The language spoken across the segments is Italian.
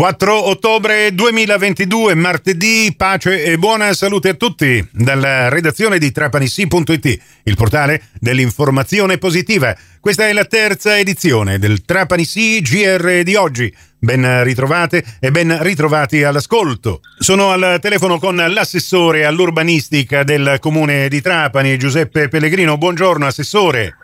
4 ottobre 2022, martedì, pace e buona salute a tutti dalla redazione di trapanissi.it, il portale dell'informazione positiva. Questa è la terza edizione del Trapanissi GR di oggi. Ben ritrovate e ben ritrovati all'ascolto. Sono al telefono con l'assessore all'urbanistica del comune di Trapani, Giuseppe Pellegrino. Buongiorno, assessore.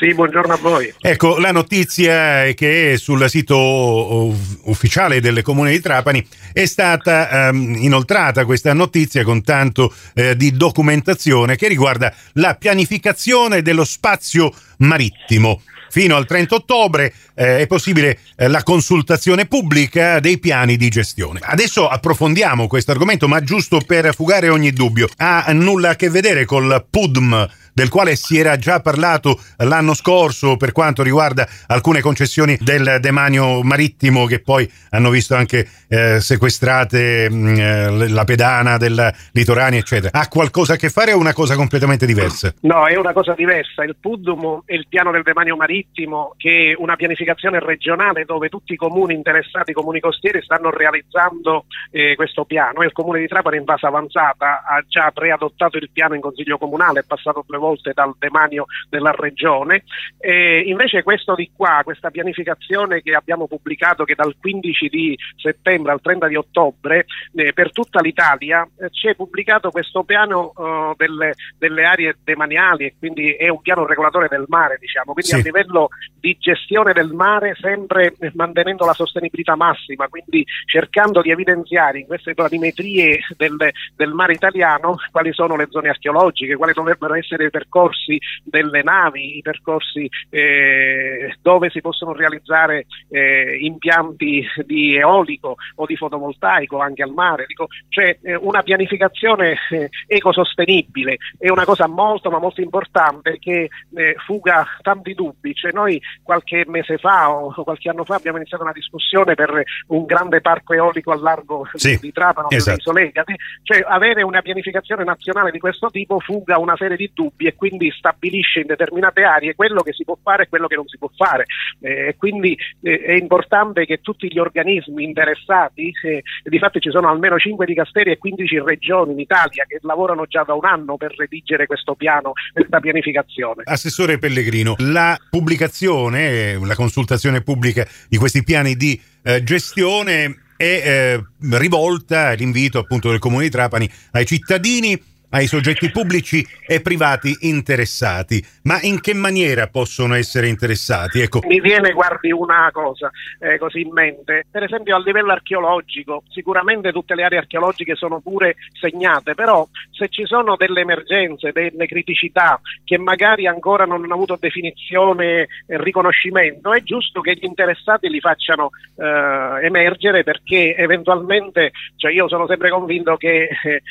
Sì, buongiorno a voi. Ecco, la notizia è che sul sito ufficiale del Comune di Trapani è stata ehm, inoltrata questa notizia con tanto eh, di documentazione che riguarda la pianificazione dello spazio marittimo. Fino al 30 ottobre eh, è possibile eh, la consultazione pubblica dei piani di gestione. Adesso approfondiamo questo argomento, ma giusto per fugare ogni dubbio, ha nulla a che vedere col PUDM del quale si era già parlato l'anno scorso per quanto riguarda alcune concessioni del demanio marittimo che poi hanno visto anche eh, sequestrate mh, mm, eh, la pedana del litorani, eccetera. Ha qualcosa a che fare o una cosa completamente diversa? No, è una cosa diversa. Il PUDM è il piano del demanio marittimo che è una pianificazione regionale dove tutti i comuni interessati, i comuni costieri, stanno realizzando eh, questo piano. il comune di Trapani in fase avanzata ha già preadottato il piano in consiglio comunale, è passato due volte dal demanio della regione. E invece questo di qua, questa pianificazione che abbiamo pubblicato che dal 15 di settembre al 30 di ottobre eh, per tutta l'Italia eh, c'è pubblicato questo piano uh, delle, delle, aree demaniali e quindi è un piano regolatore del mare, diciamo, quindi sì. a livello di gestione del mare sempre mantenendo la sostenibilità massima, quindi cercando di evidenziare in queste planimetrie del, del mare italiano quali sono le zone archeologiche, quali dovrebbero essere i percorsi delle navi, i percorsi eh, dove si possono realizzare eh, impianti di eolico o di fotovoltaico anche al mare, Dico, cioè eh, una pianificazione eh, ecosostenibile. È una cosa molto ma molto importante che eh, fuga tanti dubbi, cioè noi qualche mese fa o qualche anno fa abbiamo iniziato una discussione per un grande parco eolico al largo sì, di Trapano, esatto. isole Egate, cioè avere una pianificazione nazionale di questo tipo fuga una serie di dubbi e quindi stabilisce in determinate aree quello che si può fare e quello che non si può fare. Eh, quindi eh, è importante che tutti gli organismi interessati, eh, di fatto ci sono almeno 5 dicasteri e 15 regioni in Italia che lavorano già da un anno per redigere questo piano, questa pianificazione. Assessore Pellegrino, la pubblicazione, la consultazione pubblica di questi piani di eh, gestione è eh, rivolta l'invito appunto del Comune di Trapani ai cittadini ai soggetti pubblici e privati interessati. Ma in che maniera possono essere interessati? Ecco. Mi viene, guardi, una cosa eh, così in mente. Per esempio a livello archeologico, sicuramente tutte le aree archeologiche sono pure segnate, però se ci sono delle emergenze, delle criticità che magari ancora non hanno avuto definizione e riconoscimento, è giusto che gli interessati li facciano eh, emergere perché eventualmente, cioè io sono sempre convinto che eh,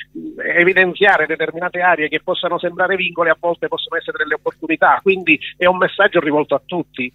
evidenziare determinate aree che possano sembrare vincoli a volte possono essere delle opportunità, quindi è un messaggio rivolto a tutti.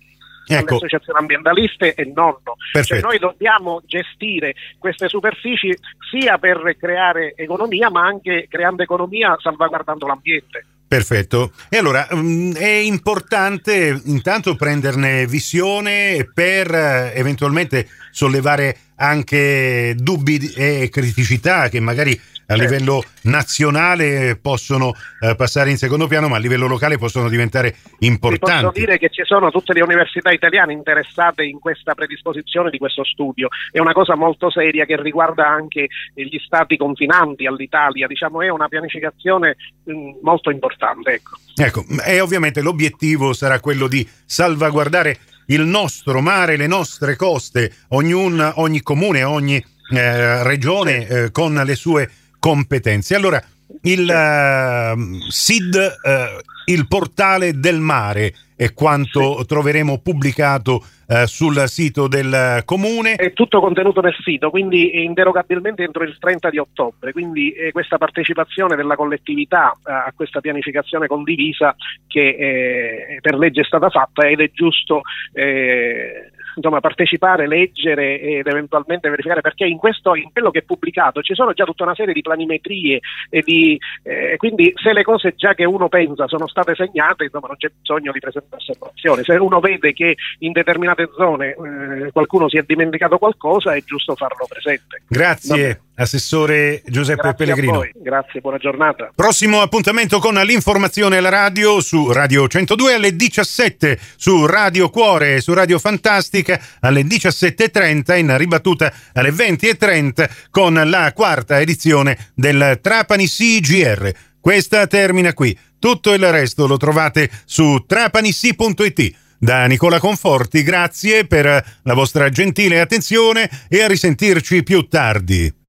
Ecco. alle associazioni ambientaliste e non. Cioè noi dobbiamo gestire queste superfici sia per creare economia, ma anche creando economia salvaguardando l'ambiente. Perfetto. E allora mm, è importante intanto prenderne visione per eh, eventualmente sollevare anche dubbi e criticità che magari a certo. livello nazionale possono eh, passare in secondo piano, ma a livello locale possono diventare importanti. Posso dire che ci sono tutte le università italiane interessate in questa predisposizione di questo studio. È una cosa molto seria che riguarda anche gli stati confinanti all'Italia, diciamo è una pianificazione mh, mm, molto importante. Ecco. ecco, e ovviamente l'obiettivo sarà quello di salvaguardare il nostro mare, le nostre coste, ognun, ogni comune, ogni eh, regione eh, con le sue competenze. Allora, il uh, SID, uh, il portale del mare, è quanto sì. troveremo pubblicato uh, sul sito del comune. È tutto contenuto nel sito, quindi inderogabilmente entro il 30 di ottobre. Quindi eh, questa partecipazione della collettività a questa pianificazione condivisa che eh, per legge è stata fatta ed è giusto. Eh, insomma, partecipare, leggere ed eventualmente verificare perché in, questo, in quello che è pubblicato ci sono già tutta una serie di planimetrie e di, eh, quindi se le cose già che uno pensa sono state segnate insomma, non c'è bisogno di presentare osservazioni. Se uno vede che in determinate zone eh, qualcuno si è dimenticato qualcosa è giusto farlo presente. Grazie. Assessore Giuseppe Grazie Pellegrino. Grazie, buona giornata. Prossimo appuntamento con l'informazione alla radio su Radio 102 alle 17, su Radio Cuore e su Radio Fantastica alle 17.30, in ribattuta alle 20.30 con la quarta edizione del Trapani CGR. Questa termina qui. Tutto il resto lo trovate su trapanissi.it. Da Nicola Conforti, grazie per la vostra gentile attenzione e a risentirci più tardi.